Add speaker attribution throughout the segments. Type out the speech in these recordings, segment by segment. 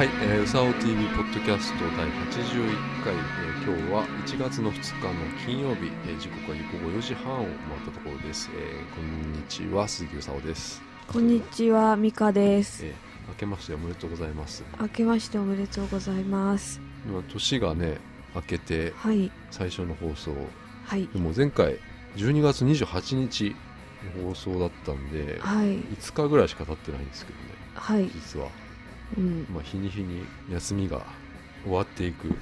Speaker 1: はい、えー、うさお TV ポッドキャスト第81回、えー今日は1月の2日の金曜日、えー時刻は午後4時半を回ったところです、えーこんにちは鈴木うさおです、
Speaker 2: こんにちは、ミカです。
Speaker 1: えー明けましておめでとうございます。
Speaker 2: 明けましておめでとうございます。
Speaker 1: 今年がね明けて
Speaker 2: はい、
Speaker 1: 最初の放送。
Speaker 2: はい、
Speaker 1: でも前回12月28日の放送だったんで
Speaker 2: はい、
Speaker 1: 5日ぐらいしか経ってないんですけどね
Speaker 2: はい、
Speaker 1: 実は、
Speaker 2: うん、
Speaker 1: まあ、日に日に休みが終わっていく
Speaker 2: は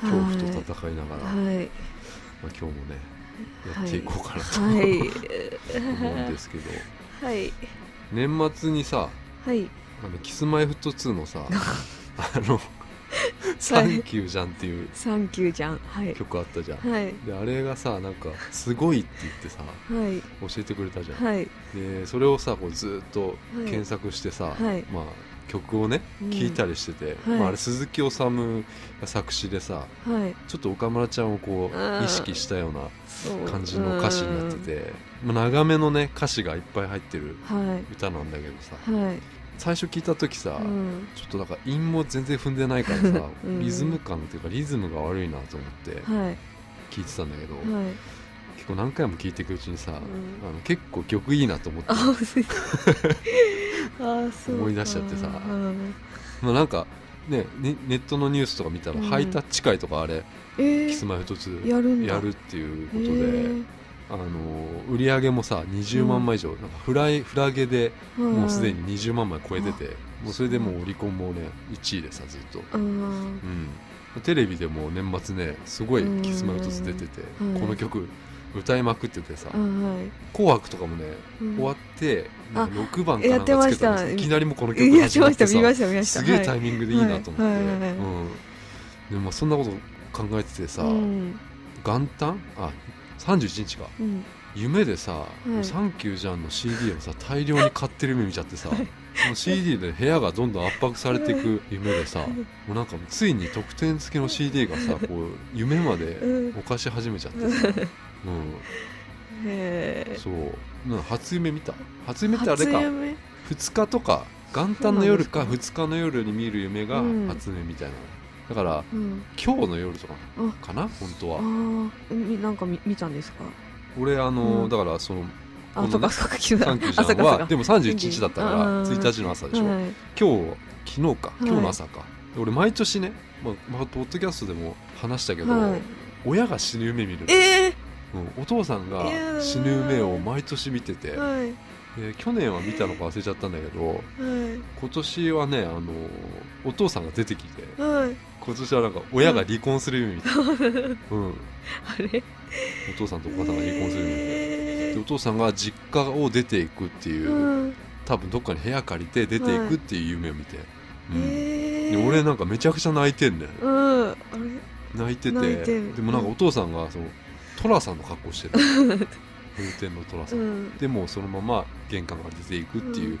Speaker 1: 恐怖と戦いながら、まあ、
Speaker 2: はい、
Speaker 1: 今日もねやっていこうかなと、
Speaker 2: はい、
Speaker 1: 思うんですけど。
Speaker 2: はい、
Speaker 1: 年末にさ
Speaker 2: はい、
Speaker 1: あのキスマイフット2のさ あの「サンキューじゃん」っていう
Speaker 2: サンキューじゃん。はい、
Speaker 1: 曲あったじゃん、
Speaker 2: はい、
Speaker 1: であれがさなんか「すごい」って言ってさ
Speaker 2: はい、
Speaker 1: 教えてくれたじゃん、
Speaker 2: はい、
Speaker 1: でそれをさこうずっと
Speaker 2: はい。
Speaker 1: 検索してさ、
Speaker 2: はい。
Speaker 1: まあ曲をね
Speaker 2: うん。
Speaker 1: 聴いたりしてて、
Speaker 2: はい。
Speaker 1: まあ、あれ鈴木治が作詞でさ
Speaker 2: はい、
Speaker 1: ちょっと岡村ちゃんをこ
Speaker 2: う
Speaker 1: うん。意識したような感じの歌詞になってて、まあ、長めのね歌詞がいっぱい入ってる歌なんだけどさ
Speaker 2: はい、
Speaker 1: 最初聞いた時さ、
Speaker 2: うん、
Speaker 1: ちょっとなんか韻も全然踏んでないからさ、
Speaker 2: うん。
Speaker 1: リズム感っていうかリズムが悪いなと思って
Speaker 2: はい、
Speaker 1: 聞いてたんだけど、
Speaker 2: はい。
Speaker 1: 結構何回も聞いていくうちにさ、
Speaker 2: ん。
Speaker 1: あの結構曲いいなと思って。思い出しちゃってさ。
Speaker 2: うん。
Speaker 1: まあなんかねねネットのニュースとか見たら、
Speaker 2: うん。
Speaker 1: ハイタッチ会とかあれ、
Speaker 2: え
Speaker 1: キス
Speaker 2: ー、
Speaker 1: マイフト2
Speaker 2: やる
Speaker 1: っていうことで、
Speaker 2: えー。
Speaker 1: あの売り上げもさ20万枚以上、なんかフライフラゲでもうすでに20万枚超えてて、もうそれでもうオリコンもね1位でさずっと、
Speaker 2: うん。
Speaker 1: うん、テレビでも年末ねすごいキスマイフト2出てて、
Speaker 2: うん。
Speaker 1: この曲歌いまくっててさ
Speaker 2: あはい「
Speaker 1: 紅白」とかもね、
Speaker 2: うん。
Speaker 1: 終わってなんか6番か
Speaker 2: や
Speaker 1: なんかつけ
Speaker 2: ってました。
Speaker 1: たんですいきなりもうこの曲
Speaker 2: やってました。
Speaker 1: 始まって
Speaker 2: た。
Speaker 1: すげえタイミングでいいなと思って、でもまあそんなこと考えててさ、
Speaker 2: うん。
Speaker 1: 元旦？あ31日か。
Speaker 2: うん。
Speaker 1: 夢でさ「
Speaker 2: い。
Speaker 1: サンキューじゃん」の CD をさ大量に買ってる夢見ちゃってさその CD で部屋がどんどん圧迫されていく夢でさもうなんかついに特典付きの CD がさこう夢まで
Speaker 2: うん。
Speaker 1: 犯し始めちゃってさ、うん、
Speaker 2: へえ
Speaker 1: そう。初夢見た。初夢ってあれか。
Speaker 2: 初夢
Speaker 1: ？2日とか元旦の夜か
Speaker 2: そうなん
Speaker 1: 2日の夜に見る夢が
Speaker 2: うん。
Speaker 1: 初夢みたいな、だから
Speaker 2: うん。
Speaker 1: 今日の夜とか
Speaker 2: あ
Speaker 1: かな？本当
Speaker 2: あ
Speaker 1: は
Speaker 2: なんか見見たんですか？
Speaker 1: 俺あの、
Speaker 2: うん。
Speaker 1: だからその
Speaker 2: あ
Speaker 1: このねサンキューはでも31日だったから
Speaker 2: うん。
Speaker 1: 1日の朝でしょ、
Speaker 2: はい。
Speaker 1: 今日昨日か。
Speaker 2: い。
Speaker 1: 今日の朝か、で俺毎年ね、まあまあ、ポッドキャストでも話したけど、
Speaker 2: はい。
Speaker 1: 親が死ぬ夢見るの、
Speaker 2: え
Speaker 1: うん。お父さんが死ぬ夢を毎年見てて。
Speaker 2: ー、はい。
Speaker 1: で去年は見たのか忘れちゃったんだけど
Speaker 2: はい。
Speaker 1: 今年はねあのお父さんが出てきて
Speaker 2: はい。
Speaker 1: 今年はなんか親が離婚する夢見て、うん、
Speaker 2: あれ？
Speaker 1: お父さんとお母さんが離婚する夢見て
Speaker 2: え
Speaker 1: でお父さんが実家を出ていくっていう、
Speaker 2: うん。
Speaker 1: 多分どっかに部屋借りて出ていくっていう夢を見て、うん。
Speaker 2: え
Speaker 1: で俺なんかめちゃくちゃ泣いてんねん。
Speaker 2: うん。
Speaker 1: 泣いてて。でもなんかお父さんがその寅さんの格好してる。風天の寅さん、
Speaker 2: うん。
Speaker 1: でもうそのまま玄関から出ていくっていう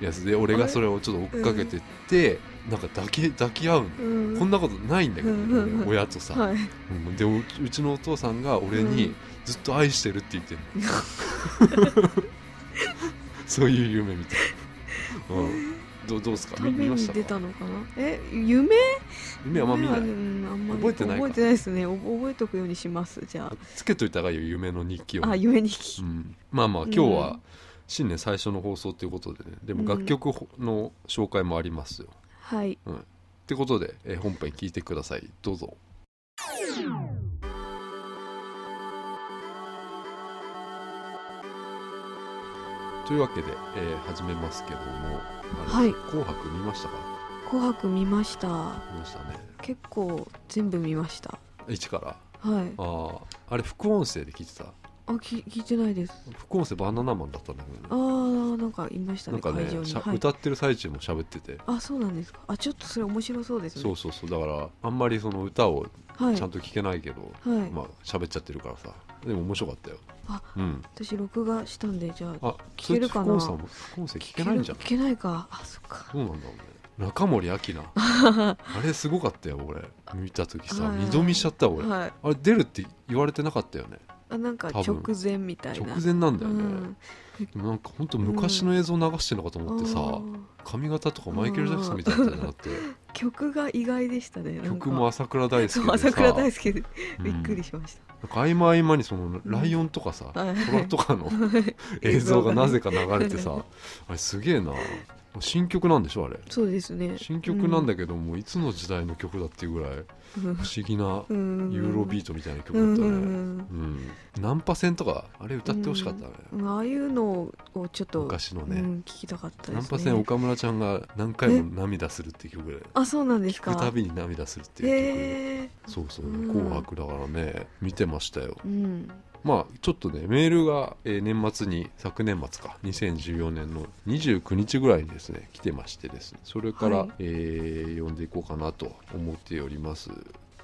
Speaker 1: やつで俺がそれをちょっと追っかけてって、なんか抱き抱き合うの、
Speaker 2: うん。
Speaker 1: こんなことないんだけど、
Speaker 2: うんうん。うん
Speaker 1: 親とさ、
Speaker 2: はい。
Speaker 1: うん。でううちのお父さんが俺に
Speaker 2: うん。
Speaker 1: ずっと愛してるって言ってるの、そういう夢みたい、うん、どうどうですか？見ました
Speaker 2: え夢？
Speaker 1: 夢はあんま見ない。覚えてないか。
Speaker 2: 覚えてないですね。お覚えとくようにします。じゃ
Speaker 1: つけといた方がいいよ夢の日記を
Speaker 2: ああ夢に聞き
Speaker 1: うん、まあまあ
Speaker 2: うん。
Speaker 1: 今日は新年最初の放送ということでね。でも
Speaker 2: うん。
Speaker 1: 楽曲の紹介もありますよ、
Speaker 2: はい。
Speaker 1: ってことで、えー本編聞いてください。どうぞ。というわけで、えー始めますけども。あれ
Speaker 2: はい。
Speaker 1: 紅白見ましたか？
Speaker 2: 紅白見ました。
Speaker 1: 見ましたね。
Speaker 2: 結構全部見ました。
Speaker 1: 一から？
Speaker 2: はい。
Speaker 1: あああれ副音声で聞いてた？
Speaker 2: あき聞いてないです。
Speaker 1: 副音声バナナマンだったんだけ
Speaker 2: あ
Speaker 1: どね。
Speaker 2: ーなんかいましたね
Speaker 1: なんかね
Speaker 2: 会場に。
Speaker 1: しゃ
Speaker 2: はい。
Speaker 1: 歌ってる最中も喋ってて。
Speaker 2: あそうなんですか。あちょっとそれ面白そうですね。
Speaker 1: そうそうそう。だからあんまりその歌を
Speaker 2: はい。
Speaker 1: ちゃんと聞けないけど、
Speaker 2: はい。
Speaker 1: まあ喋っちゃってるからさ。でも面白かったよ。
Speaker 2: あ
Speaker 1: うん。
Speaker 2: 私録画したんでじゃあ
Speaker 1: あ
Speaker 2: 聞けるかな。
Speaker 1: 副音声も副音声聞けないんじゃん。
Speaker 2: 聞けないか。あそっか。
Speaker 1: どうなんだろうね中森明菜。あれすごかったよ俺。見た時さ
Speaker 2: はい。
Speaker 1: 二度見しちゃった俺、
Speaker 2: はい。
Speaker 1: あれ出るって言われてなかったよね。
Speaker 2: あなんか直前みたいな。
Speaker 1: 直前なんだよね、
Speaker 2: うん。
Speaker 1: でもなんかほんと昔の映像流してるのかと思ってさ、
Speaker 2: あー
Speaker 1: 髪型とかマイケル・ジャクソンみたいになって。
Speaker 2: 曲が意外でしたね
Speaker 1: 曲も朝倉大輔でさ。
Speaker 2: 朝倉大輔。で
Speaker 1: うん
Speaker 2: びっくりしました、
Speaker 1: なんか合間合間にそのライオンとかさ、
Speaker 2: はい。
Speaker 1: 虎とかの 映像がなぜか流れてさあれすげえな新曲なんでしょあれ。
Speaker 2: そうですね。
Speaker 1: 新曲なんだけども、いつの時代の曲だっていうぐらい
Speaker 2: うん。
Speaker 1: 不思議な
Speaker 2: うん。
Speaker 1: ユーロビートみたいな曲だったね、
Speaker 2: うん。うん。
Speaker 1: うんナンパ戦とかあれ歌ってほしかったね、
Speaker 2: うん。ああいうのをちょっと
Speaker 1: 昔のね、
Speaker 2: うん、聞きたかったですね。
Speaker 1: ナンパ戦岡村ちゃんが何回も涙するっていう曲で。
Speaker 2: あそうなんですか。
Speaker 1: 聞くたびに涙するっていう
Speaker 2: へえ
Speaker 1: 曲そうそう、
Speaker 2: うん
Speaker 1: 紅白だからね見てましたよ。
Speaker 2: うん
Speaker 1: まあちょっとねメールが、えー年末に昨年末か2014年の29日ぐらいにですね来てましてですねそれから、
Speaker 2: はい。
Speaker 1: えー読んでいこうかなと思っております。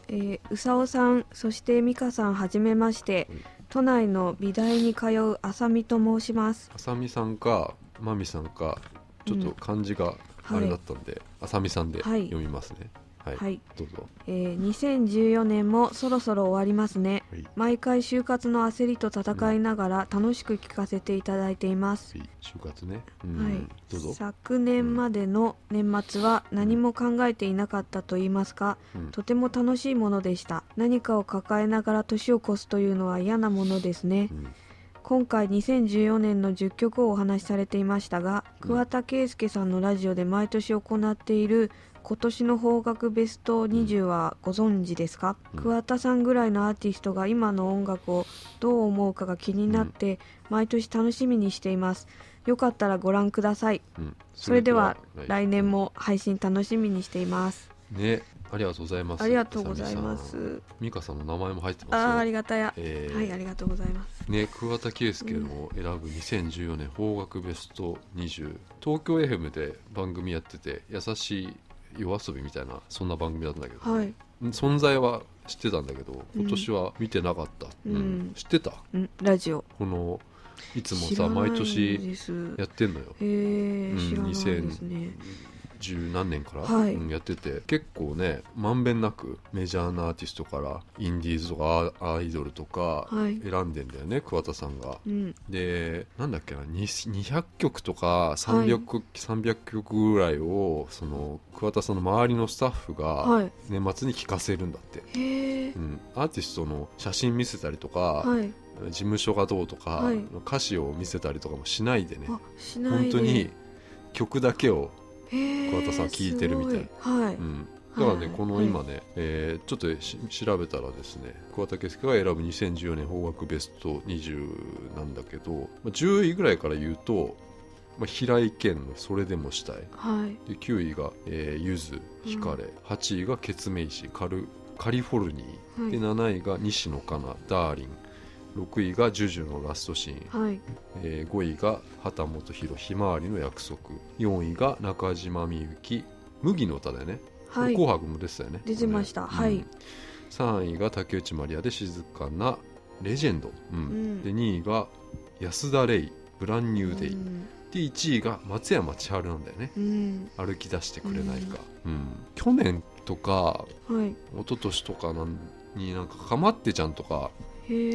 Speaker 2: えー、うさおさんそして美香さんはじめまして、
Speaker 1: はい。
Speaker 2: 都内の美大に通うあさみと申します。
Speaker 1: あさみさんかまみさんかちょっと漢字があれだったんで、あさみさんで
Speaker 2: はい。
Speaker 1: 読みますね。はい、
Speaker 2: はい、
Speaker 1: どうぞ。
Speaker 2: えー、2014年もそろそろ終わりますね。
Speaker 1: はい。
Speaker 2: 毎回就活の焦りと戦いながら楽しく聞かせていただいています、
Speaker 1: はい。就活ね。うん、
Speaker 2: はい。
Speaker 1: どうぞ、
Speaker 2: 昨年までの年末は何も考えていなかったと言いますか、
Speaker 1: うん。
Speaker 2: とても楽しいものでした。何かを抱えながら年を越すというのは嫌なものですね。
Speaker 1: うん。
Speaker 2: 今回2014年の10曲をお話しされていましたが、
Speaker 1: うん。
Speaker 2: 桑田佳祐さんのラジオで毎年行っている今年の邦楽ベスト20はご存知ですか、
Speaker 1: うん。
Speaker 2: 桑田さんぐらいのアーティストが今の音楽をどう思うかが気になって、毎年楽しみにしています。よかったらご覧ください。
Speaker 1: うん。
Speaker 2: それでは来年も配信楽しみにしています。
Speaker 1: ねありがとうございます。
Speaker 2: ありがとうございます。
Speaker 1: 美香さんの名前も入ってますよ。
Speaker 2: あーありがたや、
Speaker 1: えー
Speaker 2: はいありがとうございます。
Speaker 1: ね、桑田佳祐の選ぶ2014年邦楽ベスト20東京 FM で番組やってて優しい夜遊びみたいなそんな番組だったんだけど、
Speaker 2: はい。
Speaker 1: 存在は知ってたんだけど今年は見てなかった、
Speaker 2: うん。
Speaker 1: 知ってた？
Speaker 2: ん。ラジオ。
Speaker 1: このいつもさ毎年やってんのよ。
Speaker 2: へえ
Speaker 1: うん
Speaker 2: 知らないですね、
Speaker 1: 十何年から、
Speaker 2: はい。
Speaker 1: うんやってて結構ねまんべんなくメジャーなアーティストからインディーズとかアアイドルとか
Speaker 2: はい。
Speaker 1: 選んでんだよね、桑田さんが。
Speaker 2: うん。
Speaker 1: でなんだっけなに200曲とか 300,、300曲ぐらいをその桑田さんの周りのスタッフが
Speaker 2: はい。
Speaker 1: 年末に聴かせるんだって、うん、アーティストの写真見せたりとか、
Speaker 2: はい。
Speaker 1: 事務所がどうとか、
Speaker 2: はい。
Speaker 1: 歌詞を見せたりとかもしないでね。本当に曲だけを、桑田さん聞いてるみたい。
Speaker 2: はい、
Speaker 1: うん、だからね、
Speaker 2: はい。
Speaker 1: この今ね、えーちょっとし調べたらですね桑田佳祐が選ぶ2014年邦楽ベスト20なんだけど、まあ、10位ぐらいから言うと、まあ、平井堅の「それでもしたい。
Speaker 2: はい」
Speaker 1: で9位が、えー、ゆず「惹かれ」8位がケツメイシカルカリフォルニー、
Speaker 2: はい。
Speaker 1: で7位が西野カナダーリン6位がジュジュのラストシーン、
Speaker 2: はい。
Speaker 1: えー5位が畑本博ひまわりの約束。4位が中島みゆき麦の歌だよね、こ
Speaker 2: はい。
Speaker 1: れ紅白も出てたよね。
Speaker 2: 出てました。
Speaker 1: これ
Speaker 2: はい。
Speaker 1: 3位が竹内まりやで静かなレジェンド、うん。
Speaker 2: うん。
Speaker 1: で2位が安田レイブランニューデイ、
Speaker 2: うん。
Speaker 1: で1位が松山千春なんだよね。
Speaker 2: うん。
Speaker 1: 歩き出してくれないか、うん。去年とか
Speaker 2: はい。
Speaker 1: 一昨年とかなんになんかかまってちゃんとか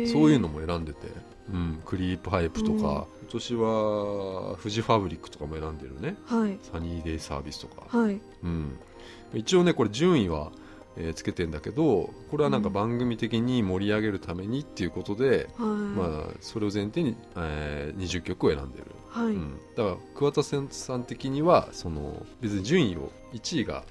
Speaker 1: そういうのも選んでて、うん、クリープハイプとか、
Speaker 2: うん。
Speaker 1: 今年はフジファブリックとかも選んでるね。
Speaker 2: はい。
Speaker 1: サニーデイサービスとか、
Speaker 2: はい。
Speaker 1: うん、一応ねこれ順位は、えーつけてんだけどこれはなんか
Speaker 2: うん。
Speaker 1: 番組的に盛り上げるためにっていうことで、
Speaker 2: はい。
Speaker 1: まあそれを前提に、えー20曲を選んでる、
Speaker 2: はい、
Speaker 1: うん、だから桑田さん的にはその別に順位を1位が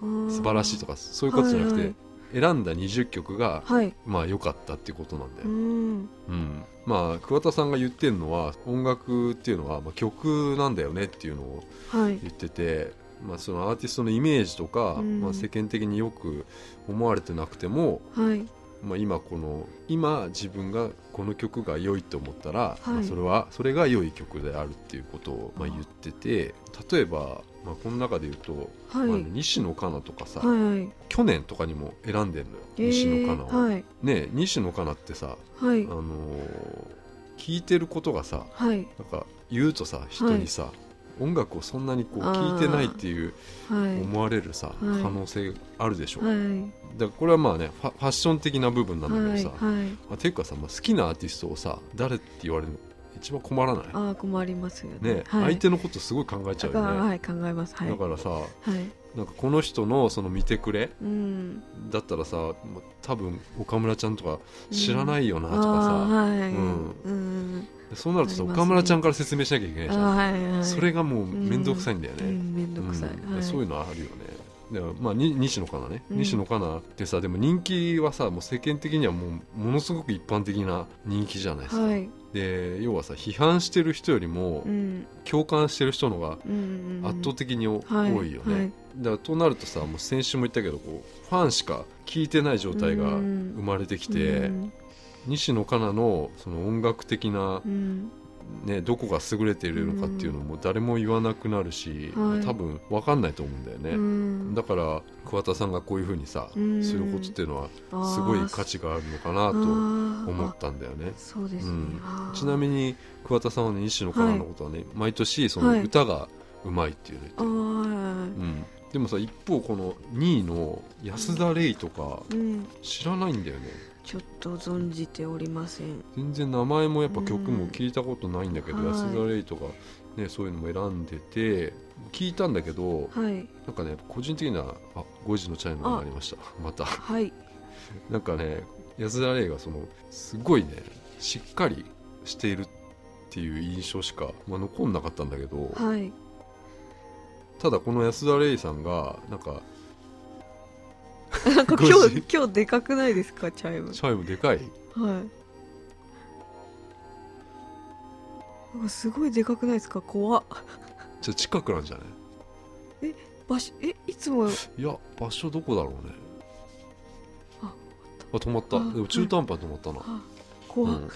Speaker 1: 素
Speaker 2: 素
Speaker 1: 晴らしいとかそういうことじゃなくて、
Speaker 2: はい
Speaker 1: 選んだ20曲が
Speaker 2: はい。
Speaker 1: まあ良かったっていうことなんだよ、
Speaker 2: うん。
Speaker 1: うん、まあ桑田さんが言ってるのは音楽っていうのはまあ曲なんだよねっていうのを
Speaker 2: はい。
Speaker 1: 言ってて、まあ、そのアーティストのイメージとか、
Speaker 2: うん。
Speaker 1: まあ、世間的によく思われてなくても、
Speaker 2: はい
Speaker 1: まあ、今この今自分がこの曲が良いと思ったら、
Speaker 2: い。
Speaker 1: まあ、それはそれが良い曲であるっていうことをまあ言ってて例えば、まあ、この中で言うと、
Speaker 2: はい。
Speaker 1: まあね西野カナとかさ、
Speaker 2: はい
Speaker 1: 去年とかにも選んでんのよ、
Speaker 2: えー
Speaker 1: 西野カナを。
Speaker 2: はい。
Speaker 1: ね西野カナってさ、
Speaker 2: はい。
Speaker 1: あのー聞いてることがさ
Speaker 2: はい。
Speaker 1: なんか言うとさ人にさ、音楽をそんなにこう聞いてないっていう
Speaker 2: はい。
Speaker 1: 思われるさ、
Speaker 2: はい。
Speaker 1: 可能性あるでしょ、
Speaker 2: はい
Speaker 1: だこれはまあねファファッション的な部分なんだけどさ、
Speaker 2: はいはい。
Speaker 1: あていうかさ、まあ、好きなアーティストをさ誰って言われるの一番困らない？
Speaker 2: ああ困りますよね。
Speaker 1: ね、
Speaker 2: はい、
Speaker 1: 相手のことすごい考えちゃうよね、
Speaker 2: はい考えます。はい。
Speaker 1: だからさ
Speaker 2: はい。
Speaker 1: なんかこの人のその見てくれ
Speaker 2: うん。
Speaker 1: だったらさ多分岡村ちゃんとか知らないよなとか
Speaker 2: あー
Speaker 1: さ、
Speaker 2: はい。
Speaker 1: うん。
Speaker 2: うん。
Speaker 1: そうなるとさ、
Speaker 2: ね。
Speaker 1: 岡村ちゃんから説明しなきゃいけないじゃん、
Speaker 2: はいはい。
Speaker 1: それがもう面倒くさいんだよね、
Speaker 2: うん面倒くさい、
Speaker 1: うん。
Speaker 2: はい。
Speaker 1: そういうのはあるよねまあに西野カナね、
Speaker 2: うん。
Speaker 1: 西野カナってさでも人気はさもう世間的にはもうものすごく一般的な人気じゃないですか、
Speaker 2: はい。
Speaker 1: で要はさ批判してる人よりも
Speaker 2: うん。
Speaker 1: 共感してる人のが
Speaker 2: うんうん
Speaker 1: 圧倒的に多
Speaker 2: はい。
Speaker 1: いよね、
Speaker 2: はい。
Speaker 1: だからとなるとさもう先週も言ったけどこうファンしか聞いてない状態が
Speaker 2: うん
Speaker 1: 生まれてきて、
Speaker 2: うん
Speaker 1: 西野カナのその音楽的な、
Speaker 2: うん
Speaker 1: ね、どこが優れているのかっていうのも誰も言わなくなるし、
Speaker 2: はい。
Speaker 1: 多分分かんないと思うんだよね、
Speaker 2: うん。
Speaker 1: だから桑田さんがこういうふうにさ、
Speaker 2: うん。
Speaker 1: することっていうのはすごい価値があるのかなと思ったんだよね。
Speaker 2: あそうですね、
Speaker 1: ちなみに桑田さんはね西野カナのことはね、毎年その
Speaker 2: はい。
Speaker 1: 歌がうまいっていうの
Speaker 2: あ
Speaker 1: 言ってる、
Speaker 2: ー
Speaker 1: うん、でもさ一方この2位の安田レイとか
Speaker 2: うん。
Speaker 1: 知らないんだよね
Speaker 2: ちょっと存じておりません。
Speaker 1: 全然名前もやっぱ曲も聞いたことないんだけど、
Speaker 2: うん
Speaker 1: 安田レイとか、ね、そういうのも選んでて聞いたんだけど
Speaker 2: はい。
Speaker 1: なんかね個人的にはあ5時のチャイムになりました。また。
Speaker 2: はい。
Speaker 1: なんかね 安田レイがそのすごいねしっかりしているっていう印象しか、まあ、残んなかったんだけど、
Speaker 2: はい。
Speaker 1: ただこの安田レイさんがなんか
Speaker 2: なんか
Speaker 1: 5
Speaker 2: 今
Speaker 1: 時
Speaker 2: 日今日でかくないですか？チャイム。
Speaker 1: チャイムでかい。
Speaker 2: はい。なんかすごいでかくないですか？怖っ。
Speaker 1: じゃあ近くなんじゃない？
Speaker 2: 場所えいつも？
Speaker 1: いや場所どこだろうね。
Speaker 2: あ
Speaker 1: あ止まった。
Speaker 2: あ
Speaker 1: でも中途半端に止まったな、
Speaker 2: あ怖っ、
Speaker 1: うん。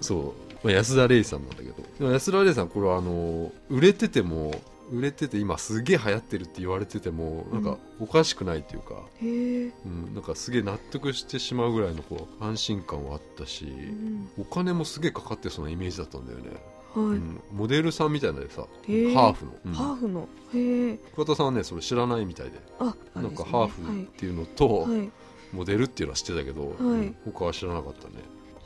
Speaker 1: そう、まあ、安田レイさんなんだけど。安田レイさんこれはあの売れてても売れてて今すげえ流行ってるって言われててもなんかおかしくないっていうか、
Speaker 2: へえ。
Speaker 1: うん、なんかすげえ納得してしまうぐらいのこう安心感はあったし、
Speaker 2: うん
Speaker 1: お金もすげえかかってそうなイメージだったんだよね、
Speaker 2: はい、
Speaker 1: うん、モデルさんみたいなでさハーフの、うん。
Speaker 2: ハーフの。へえ。
Speaker 1: 桑田さんはねそれ知らないみたいで。
Speaker 2: あ
Speaker 1: なんかハーフっていうのと、
Speaker 2: はい、はい
Speaker 1: モデルっていうのは知ってたけど、
Speaker 2: はい。
Speaker 1: うん他は知らなかったね。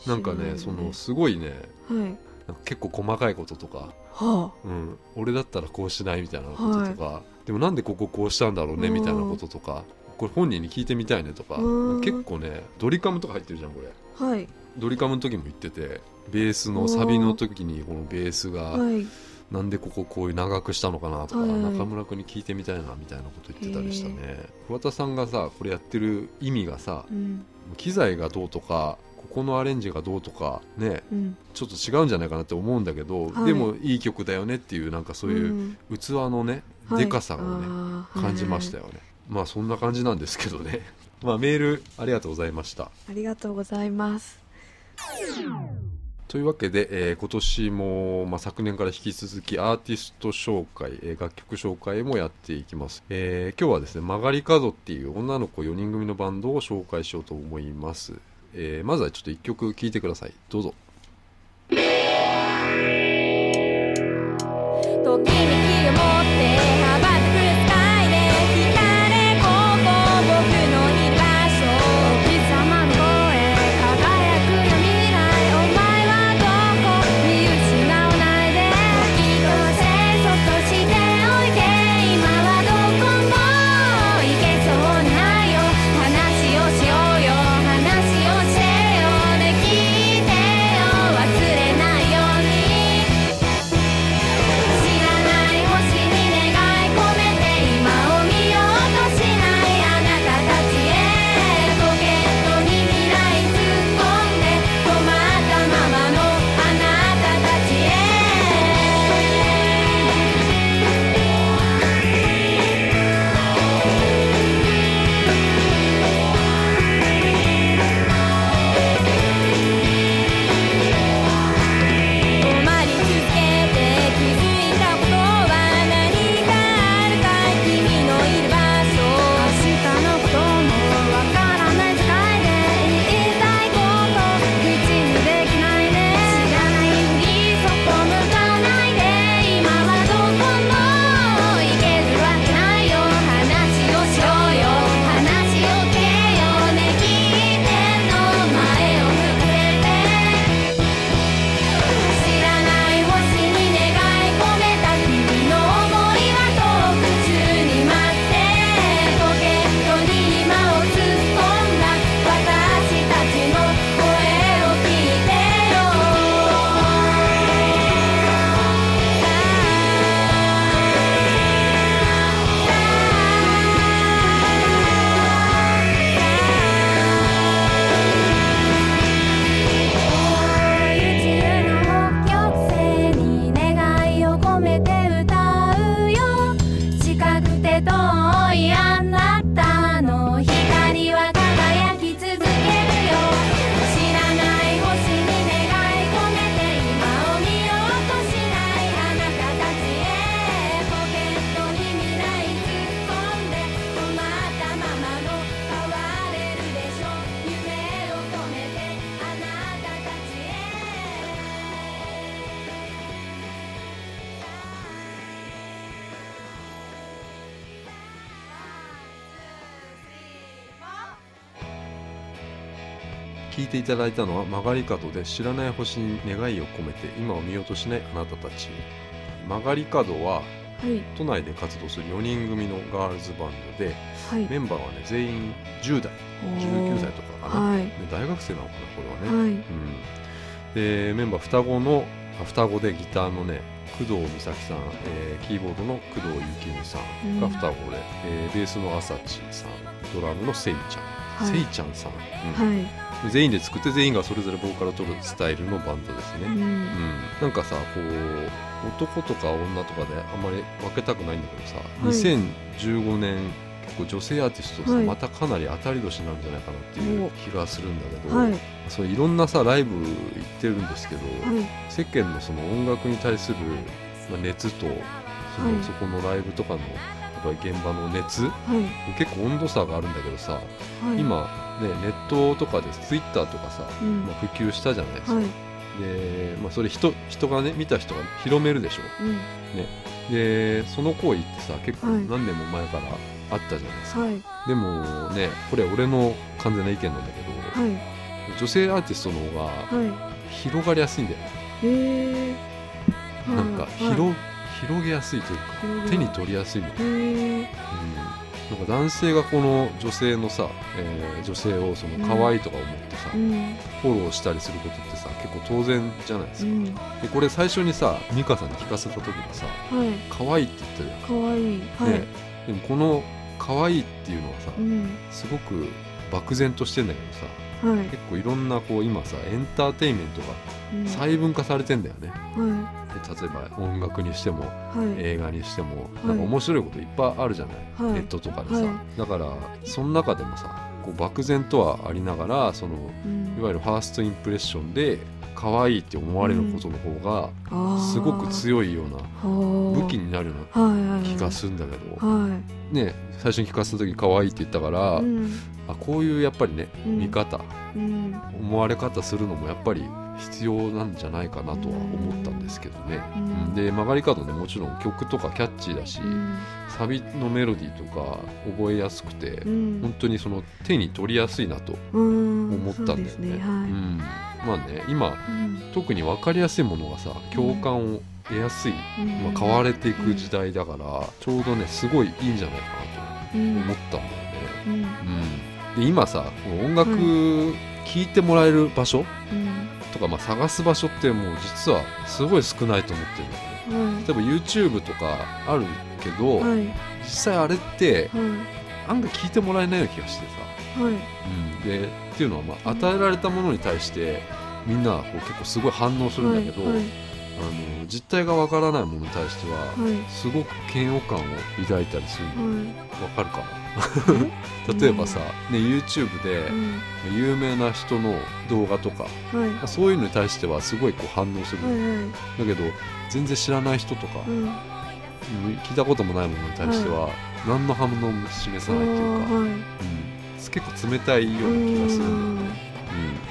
Speaker 1: なんかねそのすごいね
Speaker 2: はい
Speaker 1: 結構細かいこととか、
Speaker 2: は
Speaker 1: うん、俺だったらこうしないみたいなこととか、でもなんでこここうしたんだろうね
Speaker 2: うん。
Speaker 1: みたいなこととかこれ本人に聞いてみたいねとか
Speaker 2: うん。
Speaker 1: 結構ねドリカムとか入ってるじゃんこれ。
Speaker 2: あはい。
Speaker 1: ドリカムの時も言っててベースのサビの時にこのベースが
Speaker 2: はい。
Speaker 1: なんでこここういう長くしたのかなとか、
Speaker 2: はい。
Speaker 1: 中村君に聞いてみたいなみたいなこと言ってたりしたね。桑田さんがさこれやってる意味がさ
Speaker 2: うん。
Speaker 1: 機材がどうとかここのアレンジがどうとかね
Speaker 2: うん。
Speaker 1: ちょっと違うんじゃないかなって思うんだけど、
Speaker 2: はい。
Speaker 1: でもいい曲だよねっていうなんかそういう
Speaker 2: うん。
Speaker 1: 器のね、
Speaker 2: はい。
Speaker 1: でかさをね
Speaker 2: あー。
Speaker 1: 感じましたよね。まあそんな感じなんですけどね。まあメールありがとうございました。
Speaker 2: ありがとうございます。
Speaker 1: というわけで、えー今年も、まあ、昨年から引き続きアーティスト紹介、えー楽曲紹介もやっていきます、えー今日はですね曲がり角っていう女の子4人組のバンドを紹介しようと思います、えーまずはちょっと1曲聴いてください。どうぞ。
Speaker 3: 時に気を持って
Speaker 1: 聞いていただいたのは曲がり角で知らない星に願いを込めて今を見ようとしないあなたたち。へ曲がり角は
Speaker 2: はい。
Speaker 1: 都内で活動する4人組のガールズバンドで
Speaker 2: はい。
Speaker 1: メンバーはね全員10代19歳とかかな、
Speaker 2: はい。
Speaker 1: で大学生なのかなこれはね、
Speaker 2: はい。
Speaker 1: うん、でメンバー双子のあ双子でギターのね工藤美咲さん、えーキーボードの工藤幸美さんが
Speaker 2: うん
Speaker 1: 双子で、えーベースの朝地さんドラムのせいちゃん、
Speaker 2: はい
Speaker 1: せいちゃんさん、うん。
Speaker 2: はい。
Speaker 1: 全員で作って全員がそれぞれボーカルを取るスタイルのバンドですね、
Speaker 2: う
Speaker 1: うん。
Speaker 2: ん
Speaker 1: なんかさこう男とか女とかであんまり分けたくないんだけどさ、
Speaker 2: はい。
Speaker 1: 2015年結構女性アーティストさ、
Speaker 2: はい。
Speaker 1: またかなり当たり年なんじゃないかなっていう気がするんだけど、
Speaker 2: はい。はい
Speaker 1: そういろんなさライブ行ってるんですけど、世間のその音楽に対する、まあ、熱とその、
Speaker 2: はい。
Speaker 1: そこのライブとかのぱり現場の熱
Speaker 2: はい。
Speaker 1: 結構温度差があるんだけどさ、
Speaker 2: はい。
Speaker 1: 今ねネットとかでツイッターとかさ、
Speaker 2: うん。
Speaker 1: まあ、普及したじゃないですか、
Speaker 2: はい。
Speaker 1: で、まあ、それ人人がね見た人が広めるでしょ。
Speaker 2: うん。
Speaker 1: でその行為ってさ結構
Speaker 2: はい。
Speaker 1: 何年も前からあったじゃないですか、
Speaker 2: はい。
Speaker 1: でもねこれ俺の完全な意見なんだけど、
Speaker 2: はい。
Speaker 1: 女性アーティストの方が
Speaker 2: は
Speaker 1: 広がりやすいんだよね、
Speaker 2: いへえ
Speaker 1: なんか広,、広げやすいというか手に取りやすいの、うん、
Speaker 2: へえ
Speaker 1: なんか男性がこの女性のさ、えー女性をその可愛いとか思ってさ、
Speaker 2: うん。
Speaker 1: フォローしたりすることってさ結構当然じゃないですか、
Speaker 2: うん。
Speaker 1: でこれ最初にさ美香さんに聞かせた時にさ
Speaker 2: はい。
Speaker 1: 可愛いって言ったじゃん。
Speaker 2: かわい。いはい。
Speaker 1: ね。でもこの可愛いっていうのはさ、
Speaker 2: うん。
Speaker 1: すごく漠然としてんだけどさ
Speaker 2: はい。
Speaker 1: 結構いろんなこう今さエンターテインメントが
Speaker 2: うん。
Speaker 1: 細分化されてんだよね、
Speaker 2: は
Speaker 1: で例えば音楽にしても映画にしても
Speaker 2: い。
Speaker 1: なんか面白いこといっぱいあるじゃない、
Speaker 2: はい。
Speaker 1: ネットとかでさ、
Speaker 2: はい。
Speaker 1: だからその中でもさこう漠然とはありながらその
Speaker 2: うん。
Speaker 1: いわゆるファーストインプレッションで可愛いって思われることの方がすごく強いような武
Speaker 2: 武
Speaker 1: 器になるようない気がするんだけど、
Speaker 2: は
Speaker 1: ね最初に聞かせた時可愛いって言ったから、あこういうやっぱりね
Speaker 2: うん。
Speaker 1: 見方、
Speaker 2: うん。
Speaker 1: 思われ方するのもやっぱり必要なんじゃないかなとは思ったんですけどね、
Speaker 2: うん。
Speaker 1: うんで曲がり角ねもちろん曲とかキャッチーだし、
Speaker 2: うん。
Speaker 1: サビのメロディーとか覚えやすくて、
Speaker 2: うん。
Speaker 1: 本当にその手に取りやすいなと
Speaker 2: うん。
Speaker 1: 思ったんだよね。
Speaker 2: そうですね。はい。
Speaker 1: うん。まあね今
Speaker 2: うん。
Speaker 1: 特に分かりやすいものがさ共感を得やすい、
Speaker 2: うん。
Speaker 1: まあ、変われていく時代だから、ちょうどねすごいいいんじゃないかなと
Speaker 2: うん。
Speaker 1: 思ったんだよね。
Speaker 2: うん。
Speaker 1: うん。で今さ音楽聴いてもらえる場所
Speaker 2: うん
Speaker 1: とか、まあ、探す場所ってもう実はすごい少ないと思ってるんだよね。
Speaker 2: はい
Speaker 1: 例えば YouTube とかあるけど、
Speaker 2: はい。
Speaker 1: 実際あれって
Speaker 2: はい。
Speaker 1: 案外聞いてもらえないような気がしてさ、
Speaker 2: はい。
Speaker 1: うん、でっていうのは、まあ、与えられたものに対してみんなこう結構すごい反応するんだけど、
Speaker 2: はい。
Speaker 1: あの実態がわからないものに対しては、
Speaker 2: はい。
Speaker 1: すごく嫌悪感を抱いたりするの。
Speaker 2: はい。
Speaker 1: わかるかな？例えばさ、ね、YouTube で
Speaker 2: うん。
Speaker 1: 有名な人の動画とか、
Speaker 2: はい。
Speaker 1: そういうのに対してはすごいこう反応する、
Speaker 2: はいはい。
Speaker 1: だけど全然知らない人とか、
Speaker 2: うん。
Speaker 1: うん聞いたこともないものに対しては、何の反応も示さないっていうか、
Speaker 2: はい。
Speaker 1: うん、結構冷たいような気がするんだよね、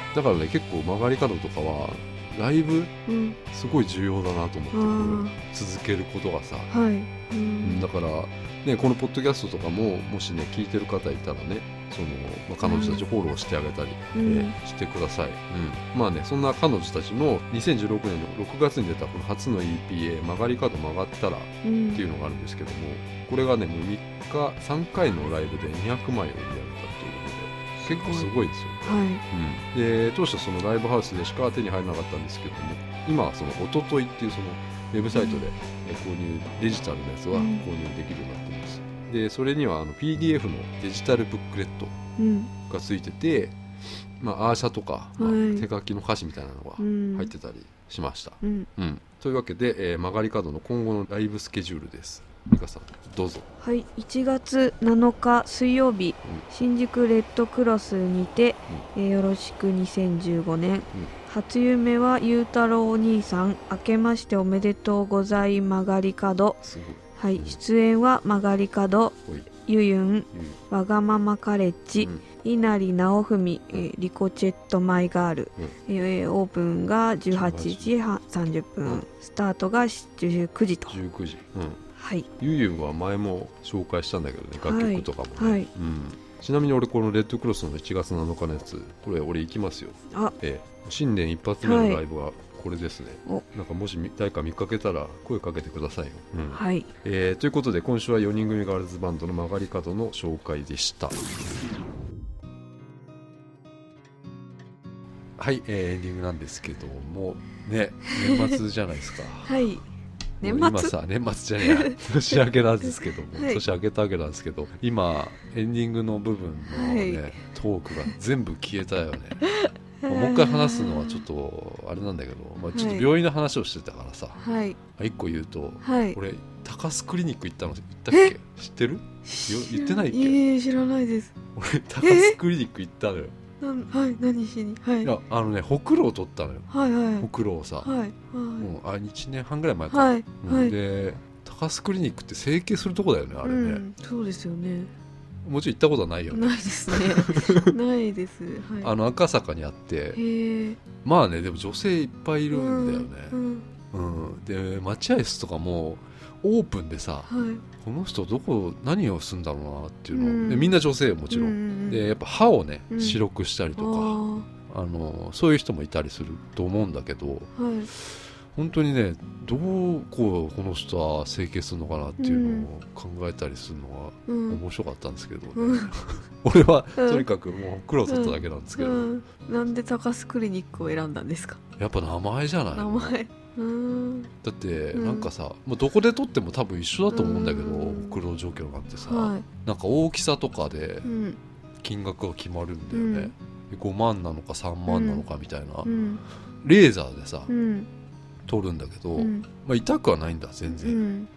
Speaker 1: うん、だからね結構曲がり角とかはライブ
Speaker 2: うん。
Speaker 1: すごい重要だなと思って続けることがさ、
Speaker 2: はい、う
Speaker 1: うん。
Speaker 2: ん、
Speaker 1: だから、ね、このポッドキャストとかももしね聞いてる方いたらねその、まあ、彼女たちをフォローしてあげたり、
Speaker 2: うん。
Speaker 1: えーしてください、うん、まあねそんな彼女たちの2016年の6月に出たこの初の EPA「曲がり角曲がったら」
Speaker 2: うん。
Speaker 1: っていうのがあるんですけどもこれがねもう3日3回のライブで200枚を売り上げたっていうことで結構すごいですよ。ね、
Speaker 2: はい。
Speaker 1: うん、で当初そのライブハウスでしか手に入らなかったんですけども今はその「おととい」っていうそのウェブサイトでえ購入デジタルのやつは
Speaker 2: うん。
Speaker 1: 購入できるようになってます。でそれにはあの PDF のデジタルブックレット
Speaker 2: うん。
Speaker 1: がついてて、まあ、アーシャとか、まあ
Speaker 2: はい。
Speaker 1: 手書きの歌詞みたいなのが
Speaker 2: うん。
Speaker 1: 入ってたりしました、
Speaker 2: うん。
Speaker 1: うん、というわけで、えー曲がり角の今後のライブスケジュールです。美香さんどうぞ。
Speaker 2: はい。1月7日水曜日、新宿レッドクロスにて、えーよろしく2015年、初夢はゆうたろうお兄さん。明けましておめでとうござい曲がり角。はい出演は曲がり角。ゆゆん。
Speaker 1: ゆ
Speaker 2: わがままカレッジ、
Speaker 1: うん。
Speaker 2: 稲荷直文、えーリコチェットマイガール、えーオープンが18時半30分、
Speaker 1: うん。
Speaker 2: スタートが19時と。
Speaker 1: 19時、うん、
Speaker 2: はい。
Speaker 1: ゆうゆうは前も紹介したんだけどね楽曲とかもね、
Speaker 2: はい。
Speaker 1: うん、
Speaker 4: ちなみに俺このレッドクロスの1月7日のやつこれ俺行きますよ。
Speaker 2: あ。
Speaker 4: ええ新年一発目のライブはこれですね、
Speaker 2: お。
Speaker 4: なんかもし誰か見かけたら声かけてくださいよ、うん。
Speaker 2: はい。
Speaker 4: えーということで今週は4人組ガールズバンドの曲がり角の紹介でした。はい、えーエンディングなんですけども。ね年末じゃないですか。
Speaker 2: はい。年
Speaker 4: もう今
Speaker 2: 末
Speaker 4: さ年末じゃねえや。年明けなんですけども、
Speaker 2: はい。
Speaker 4: 年明けたわけなんですけど。今エンディングの部分のね、
Speaker 2: はい。
Speaker 4: トークが全部消えたよね まあもう一回話すのはちょっとあれなんだけど、まあ、ちょっと病院の話をしてたからさ、
Speaker 2: はい。
Speaker 4: 一個言うと
Speaker 2: はい。
Speaker 4: 俺高須クリニック行ったの言ったっけ？知ってる？言ってないっけ？
Speaker 2: いえ知らないです。
Speaker 4: 俺高須クリニック行ったのよ。
Speaker 2: なんはい何しに？はい。
Speaker 4: いやあのねほくろを取ったのよ。
Speaker 2: はいはい。
Speaker 4: ほくろをさ、
Speaker 2: はいはい。
Speaker 4: もうあ1年半ぐらい前か、
Speaker 2: はい
Speaker 4: うん。
Speaker 2: はい。
Speaker 4: で高須クリニックって整形するとこだよねあれね、
Speaker 2: うん、そうですよね
Speaker 4: もちろん行ったことはないよね。
Speaker 2: ないですね。ないです。はい。
Speaker 4: あの赤坂にあってまあねでも女性いっぱいいるんだよね。
Speaker 2: うん
Speaker 4: うん、で待合室とかもオープンでさ
Speaker 2: はい。
Speaker 4: この人どこ何をするんだろうなっていうのを、
Speaker 2: うん。
Speaker 4: でみんな女性よもちろん、
Speaker 2: うん
Speaker 4: でやっぱ歯をね
Speaker 2: うん。
Speaker 4: 白くしたりとか、あのそういう人もいたりすると思うんだけど
Speaker 2: はい
Speaker 4: 本当にねどうこうこの人は整形するのかなっていうのを考えたりするのが
Speaker 2: うん。
Speaker 4: 面白かったんですけど、ね。
Speaker 2: うん。
Speaker 4: 俺は
Speaker 2: うん。
Speaker 4: とにかくもう黒取っただけなんですけど、
Speaker 2: うん。なんで高須クリニックを選んだんですか？
Speaker 4: やっぱ名前じゃない。
Speaker 2: 名前。うん。
Speaker 4: だって
Speaker 2: うん。
Speaker 4: なんかさ、もうどこで撮っても多分一緒だと思うんだけど、
Speaker 2: うん。
Speaker 4: 黒状況なんてさ、
Speaker 2: は
Speaker 4: なんか大きさとかで
Speaker 2: いうん。
Speaker 4: 金額が決まるんだよね、で5万なのか3万なのかみたいな、
Speaker 2: うん。
Speaker 4: レーザーでさ、
Speaker 2: うん
Speaker 4: 撮るんだけど、
Speaker 2: うん。
Speaker 4: まあ、痛くはないんだ全
Speaker 2: う
Speaker 4: 然、うん。
Speaker 2: ん。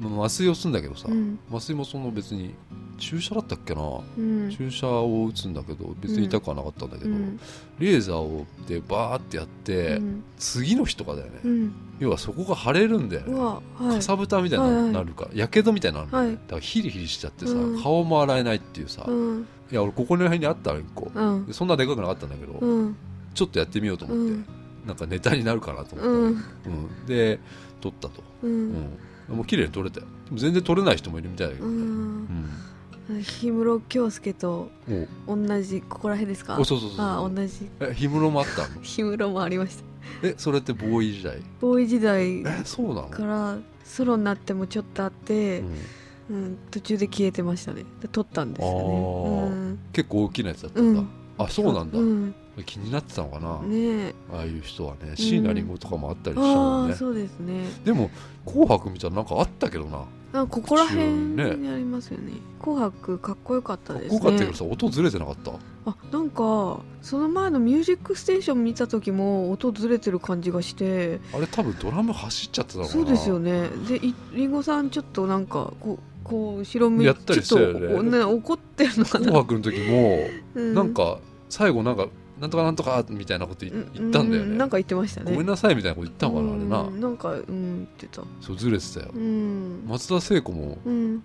Speaker 4: まあ麻酔をするんだけどさ、
Speaker 2: うん。
Speaker 4: 麻酔もその別に注射だったっけな、
Speaker 2: うん。
Speaker 4: 注射を打つんだけど別に痛くはなかったんだけど、
Speaker 2: うん。
Speaker 4: レーザーをでバーってやって、
Speaker 2: うん。
Speaker 4: 次の日とかだよね、
Speaker 2: うん。
Speaker 4: 要はそこが腫れるんだよね。かさぶたみたいになるからやけどみたいになるんだよね、
Speaker 2: はい。
Speaker 4: だからヒリヒリしちゃってさ、
Speaker 2: うん。
Speaker 4: 顔も洗えないっていうさ、い
Speaker 2: うん。
Speaker 4: や俺ここの辺にあったの1個、そんなでかくなかったんだけど、
Speaker 2: うん。
Speaker 4: ちょっとやってみようと思って、
Speaker 2: うん
Speaker 4: なんかネタになるかなと思って、
Speaker 2: うん。
Speaker 4: うん。で撮ったと、
Speaker 2: う
Speaker 4: うん。んもう綺麗に撮れたよ。全然撮れない人もいるみたいだけ
Speaker 2: う
Speaker 4: ど。ね、
Speaker 2: ん。
Speaker 4: うん。
Speaker 2: 氷室京介と
Speaker 4: お
Speaker 2: 同じここら辺ですか？
Speaker 4: おそうそうそうそう。
Speaker 2: あ同じ。
Speaker 4: え氷室もあったの？
Speaker 2: 氷室もありました。
Speaker 4: えそれってボーイ時代？
Speaker 2: ボーイ時代
Speaker 4: えそうなの？
Speaker 2: からソロになってもちょっとあって、
Speaker 4: うん。
Speaker 2: うん、途中で消えてましたね。で撮ったんですよね。うん。
Speaker 4: 結構大きなやつだったんだ、
Speaker 2: うん。
Speaker 4: あそうなんだ、
Speaker 2: うん
Speaker 4: 気になってたのかな、
Speaker 2: ねえ。
Speaker 4: ああいう人はね。椎名林檎とかもあったりしたもんね、
Speaker 2: ああそうですね。
Speaker 4: でも「紅白」見たらなんかあったけどな。
Speaker 2: なんかここら辺にありますよね。紅白かっこよかった
Speaker 4: かっ
Speaker 2: ですね。
Speaker 4: こよかったけどさ音ずれてなかった？
Speaker 2: あなんかその前の「ミュージックステーション」見た時も音ずれてる感じがして。
Speaker 4: あれ多分ドラム走っちゃってたのかな。
Speaker 2: そうですよね。でいりんごさんちょっとなんかこうこう後ろ向い
Speaker 4: やったり
Speaker 2: ちょっと
Speaker 4: ね
Speaker 2: 怒ってるのか
Speaker 4: 紅
Speaker 2: な、
Speaker 4: 白の時も
Speaker 2: う
Speaker 4: なんか最後なんかなんとかなんとかみたいなこと言ったんだよね、
Speaker 2: うなんか言ってましたね。
Speaker 4: ごめんなさいみたいなこと言ったのかな、あれな。
Speaker 2: うんなんかうん言ってた。
Speaker 4: そうずれてたよ、
Speaker 2: うん。
Speaker 4: 松田聖子も
Speaker 2: うん。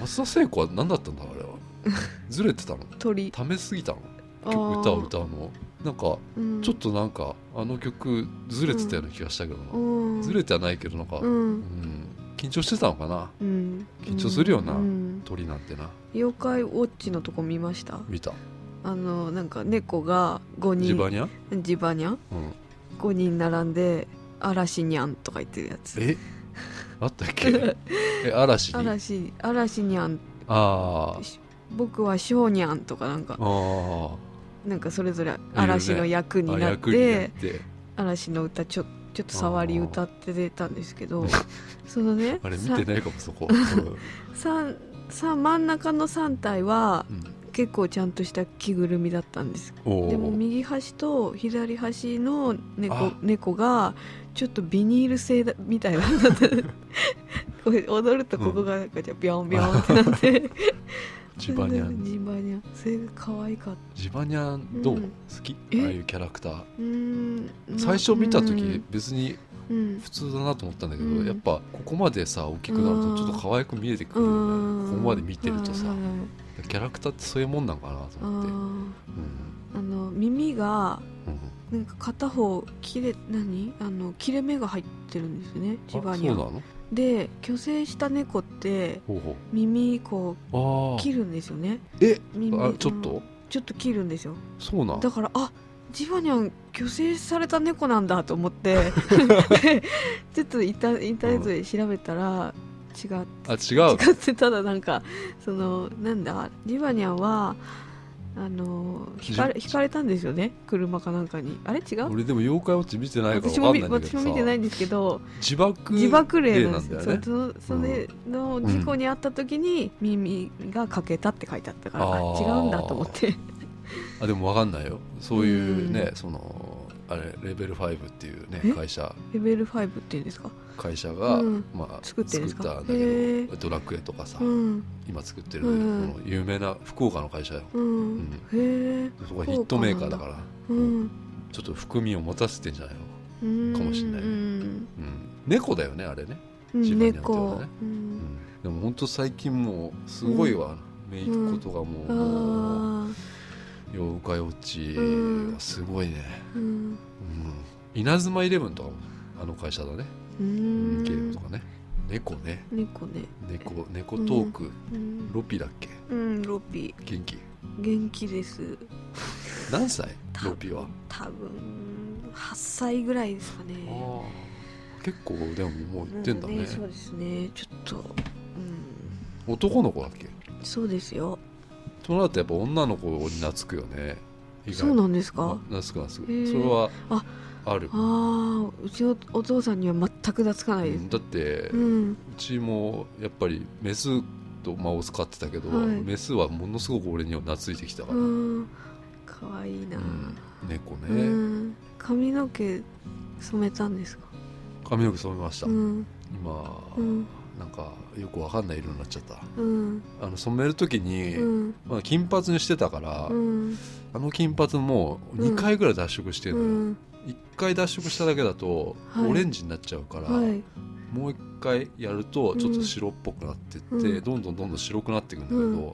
Speaker 4: 松田聖子は何だったんだあれは。ずれてたの？
Speaker 2: 鳥。
Speaker 4: ためすぎたの？
Speaker 2: あー。
Speaker 4: 歌を歌うの？なんか
Speaker 2: うん。
Speaker 4: ちょっとなんかあの曲ずれてたような気がしたけどずれてはないけどなんか、
Speaker 2: う
Speaker 4: うん。
Speaker 2: ん
Speaker 4: 緊張してたのかな？
Speaker 2: うん。
Speaker 4: 緊張するよな
Speaker 2: うん。
Speaker 4: 鳥なんてな。
Speaker 2: 妖怪ウォッチのとこ見ました？
Speaker 4: 見た
Speaker 2: あのなんか猫が5人。
Speaker 4: ジバニャ、
Speaker 2: ジバニャ？
Speaker 4: うん、
Speaker 2: 5人並んで嵐にゃんとか言ってるやつ。
Speaker 4: え？あったっけ？え嵐に？
Speaker 2: 嵐嵐にゃん。
Speaker 4: あ
Speaker 2: 僕はショーにゃんとかなんか。
Speaker 4: ーあ。
Speaker 2: なんかそれぞれ嵐の役になって
Speaker 4: って。
Speaker 2: 嵐の歌ちょちょっと触り歌って出たんですけど
Speaker 4: うん
Speaker 2: そのね
Speaker 4: あれ見てないかもそこ、
Speaker 2: ささ真ん中の3体は
Speaker 4: うん
Speaker 2: 結構ちゃんとした着ぐるみだったんです。でも右端と左端の猫
Speaker 4: あ。
Speaker 2: 猫がちょっとビニール製だみたいな 踊るとここがなんかじゃあビョンビョンってなって。
Speaker 4: ジバニャン。
Speaker 2: ジバニャン。それが可愛かった。
Speaker 4: ジバニャンどう、
Speaker 2: うん
Speaker 4: 好き？あ
Speaker 2: え？
Speaker 4: あいうキャラクター。
Speaker 2: うーん。
Speaker 4: 最初見た時
Speaker 2: うん
Speaker 4: 別に
Speaker 2: うん。
Speaker 4: 普通だなと思ったんだけど、
Speaker 2: うん。
Speaker 4: やっぱここまでさ大きくなるとちょっと可愛く見えてくるここまで見てるとさ。
Speaker 2: はいはいはい
Speaker 4: キャラクターってそういうもんなんかなと
Speaker 2: あ
Speaker 4: 思って、うん。
Speaker 2: の耳が
Speaker 4: うん。
Speaker 2: なんか片方切れ何？あの切れ目が入ってるんですねジバニャン
Speaker 4: あそうなの？
Speaker 2: で虚勢した猫って耳こ
Speaker 4: う
Speaker 2: 切るんですよね。
Speaker 4: え？
Speaker 2: 耳
Speaker 4: あちょっと、
Speaker 2: うんちょっと切るんですよ。
Speaker 4: そうなん？
Speaker 2: だからあジバニャン虚勢された猫なんだと思って。で ちょっとインタインターネットで調べたら違っ
Speaker 4: あ違う。
Speaker 2: 違ってただなんかそのなんだ？ジバニャンはあの引かれ引かれたんですよね？車かなんかに。あれ違う？
Speaker 4: 俺でも妖怪ウォッチ見てないから
Speaker 2: 私も私も見てないんですけど
Speaker 4: 自爆
Speaker 2: 自爆霊
Speaker 4: 霊
Speaker 2: なんですよ。
Speaker 4: ね。
Speaker 2: そそれの事故に遭った時に耳が欠けたって書いてあったから、あ
Speaker 4: あー
Speaker 2: 違うんだと思って
Speaker 4: あでも分かんないよ。そういうね、
Speaker 2: うん。
Speaker 4: そのあれレベル5っていうね
Speaker 2: え？
Speaker 4: 会社。
Speaker 2: レベル5っていうんですか？
Speaker 4: 会社が、
Speaker 2: うん。
Speaker 4: まあ、
Speaker 2: 作っ
Speaker 4: たんだ
Speaker 2: へ
Speaker 4: け
Speaker 2: ー。
Speaker 4: どドラクエとかさ、
Speaker 2: うん。
Speaker 4: 今作ってる、
Speaker 2: うん。
Speaker 4: この有名な福岡の会社よ。
Speaker 2: うん、へえ
Speaker 4: そこがヒットメーカーだから。
Speaker 2: うん。
Speaker 4: ちょっと含みを持たせてんじゃないの、
Speaker 2: うん。
Speaker 4: かもしんないね。
Speaker 2: うん。
Speaker 4: うん、猫だよねあれね、
Speaker 2: うん
Speaker 4: ジバニャンっていうの
Speaker 2: 猫
Speaker 4: はね。
Speaker 2: う
Speaker 4: うん。ん、でも本当最近もうすごいわ、メイクことがもう、もう。
Speaker 2: あ
Speaker 4: 妖怪ウォッチはすごいね、
Speaker 2: ーうん。
Speaker 4: うん、稲妻イレブンとかもあの会社だね、
Speaker 2: う
Speaker 4: うん
Speaker 2: ん
Speaker 4: ゲームとかね。猫ね。
Speaker 2: 猫ね。
Speaker 4: 猫猫トーク、
Speaker 2: うん。
Speaker 4: ロピだっけ？
Speaker 2: うんロピ。
Speaker 4: 元気？
Speaker 2: 元気です。
Speaker 4: 何歳？ロピは？
Speaker 2: 多分8歳ぐらいですかね。
Speaker 4: ああ結構でももう言ってんだね,、
Speaker 2: うそうですね。ちょっとうん。
Speaker 4: 男の子だっけ？
Speaker 2: そうですよ
Speaker 4: となるとやっぱ女の子に懐くよね。
Speaker 2: そうなんですか？
Speaker 4: あ懐く懐く。それは
Speaker 2: あ
Speaker 4: ある。
Speaker 2: ああうちのお父さんには全く懐かないです。
Speaker 4: うんだって、
Speaker 2: う
Speaker 4: うんちもやっぱりメスと、まあ、オス飼ってたけど、
Speaker 2: はい。
Speaker 4: メスはものすごく俺には懐いてきたから、
Speaker 2: うん。かわいいな。
Speaker 4: うん。猫
Speaker 2: う
Speaker 4: ね、
Speaker 2: ん。髪の毛染めたんですか？
Speaker 4: 髪の毛染めました、
Speaker 2: うん。
Speaker 4: 今、
Speaker 2: うん
Speaker 4: なんかよくわかんない色になっちゃった。
Speaker 2: うん。
Speaker 4: あの染める時に、
Speaker 2: うん。
Speaker 4: まあ、金髪にしてたから、
Speaker 2: うん。
Speaker 4: あの金髪も2回ぐらい脱色してる
Speaker 2: う
Speaker 4: のよ、
Speaker 2: ん。
Speaker 4: 1回脱色しただけだと
Speaker 2: はい。
Speaker 4: オレンジになっちゃうから、
Speaker 2: はい。
Speaker 4: もう1回やるとちょっと白っぽくなってって、
Speaker 2: うん。
Speaker 4: どんどんどんどん白くなっていくんだけど、
Speaker 2: うん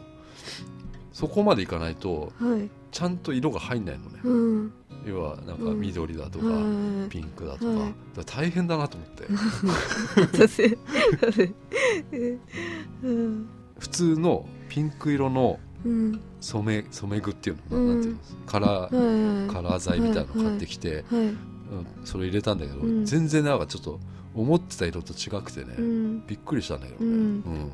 Speaker 4: そこまでいかないと
Speaker 2: はい。
Speaker 4: ちゃんと色が入んないのね、
Speaker 2: うん。
Speaker 4: 要はなんか緑だとか、
Speaker 2: はい。
Speaker 4: ピンクだとか,、
Speaker 2: はい。
Speaker 4: だから大変だなと思って。普通のピンク色の
Speaker 2: うん。
Speaker 4: 染め染め具っていうの、
Speaker 2: うん。
Speaker 4: なんていうのカラー、
Speaker 2: はい。
Speaker 4: カラー剤みたいなの買ってきて、
Speaker 2: はい。
Speaker 4: うん。それ入れたんだけど、
Speaker 2: うん。
Speaker 4: 全然なんかちょっと思ってた色と違くてね、
Speaker 2: うん。
Speaker 4: びっくりしたんだけどね、
Speaker 2: うん。
Speaker 4: うん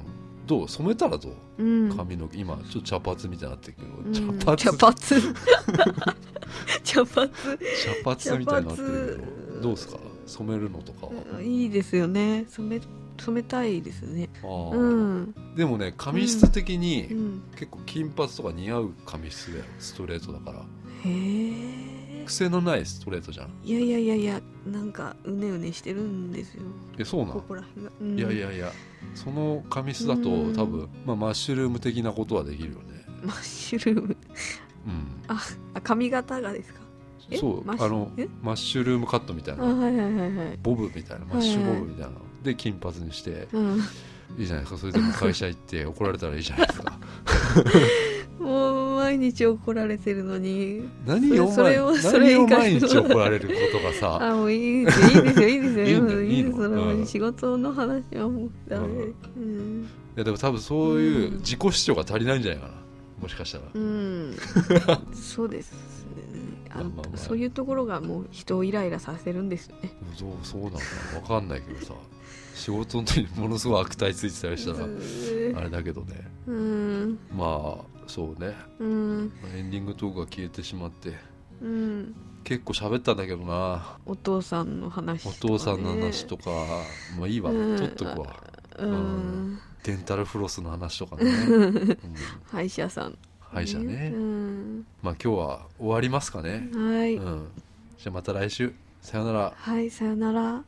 Speaker 4: どう？染めたらどう？
Speaker 2: うん。
Speaker 4: 髪の毛。今ちょっと茶髪みたいになってる
Speaker 2: うん。
Speaker 4: けど、茶髪？
Speaker 2: 茶髪。茶髪。
Speaker 4: 茶髪みたいになってるけ
Speaker 2: 茶
Speaker 4: ど。
Speaker 2: 髪
Speaker 4: どうですか？染めるのとかは、
Speaker 2: いいですよね。染め染めたいですね。うん。
Speaker 4: でもね髪質的に
Speaker 2: うん。
Speaker 4: 結構金髪とか似合う髪質だよ。ストレートだから。
Speaker 2: へえ
Speaker 4: 癖のないストレートじゃん。
Speaker 2: いやいやいやいやなんかうねうねしてるんですよ。
Speaker 4: えそうなの
Speaker 2: ここら辺が、うん。
Speaker 4: いやいやいやその髪質だと
Speaker 2: うん。
Speaker 4: 多分、まあ、マッシュルーム的なことはできるよね。
Speaker 2: マッシュルーム。
Speaker 4: うん。
Speaker 2: ああ髪型がですか？え？
Speaker 4: そうあの
Speaker 2: え？
Speaker 4: マッシュルームカットみたいな。
Speaker 2: あはいはいはいはい。
Speaker 4: ボブみたいなマッシュボブみたいなの。で金髪にして。
Speaker 2: うん。
Speaker 4: いいじゃないですか。それでも会社行って怒られたらいいじゃないですか
Speaker 2: 毎日怒られてるのに。
Speaker 4: 何を
Speaker 2: それをそれ
Speaker 4: 何を毎日怒られることがさ？
Speaker 2: あもういいですよいいですよいいですよ。
Speaker 4: いい
Speaker 2: ですそれ
Speaker 4: うん。
Speaker 2: 仕事の話はもうダメ。
Speaker 4: うん。
Speaker 2: うん。
Speaker 4: いやでも多分そういう自己主張が足りないんじゃないかなもしかしたら。
Speaker 2: うん。そうですね。あ
Speaker 4: まあ
Speaker 2: そういうところがもう人をイライラさせるんですよね。
Speaker 4: そうそうなのかな？分かんないけどさ。仕事の時にものすごい悪態ついてたりしたらあれだけどね。
Speaker 2: うん。
Speaker 4: まあそうね。
Speaker 2: うん。
Speaker 4: まあエンディングトークが消えてしまって。
Speaker 2: うん。
Speaker 4: 結構喋ったんだけどな。
Speaker 2: お父さんの話と
Speaker 4: お父さんの話とか。まあいいわ。
Speaker 2: うん。
Speaker 4: 取っとくわ。
Speaker 2: うん。
Speaker 4: デンタルフロスの話とかね、うん。
Speaker 2: 歯医者さん。
Speaker 4: 歯医者ね。
Speaker 2: うん。
Speaker 4: まあ今日は終わりますかね。
Speaker 2: はい。
Speaker 4: うん。じゃあまた来週。さよなら。
Speaker 2: はいさよなら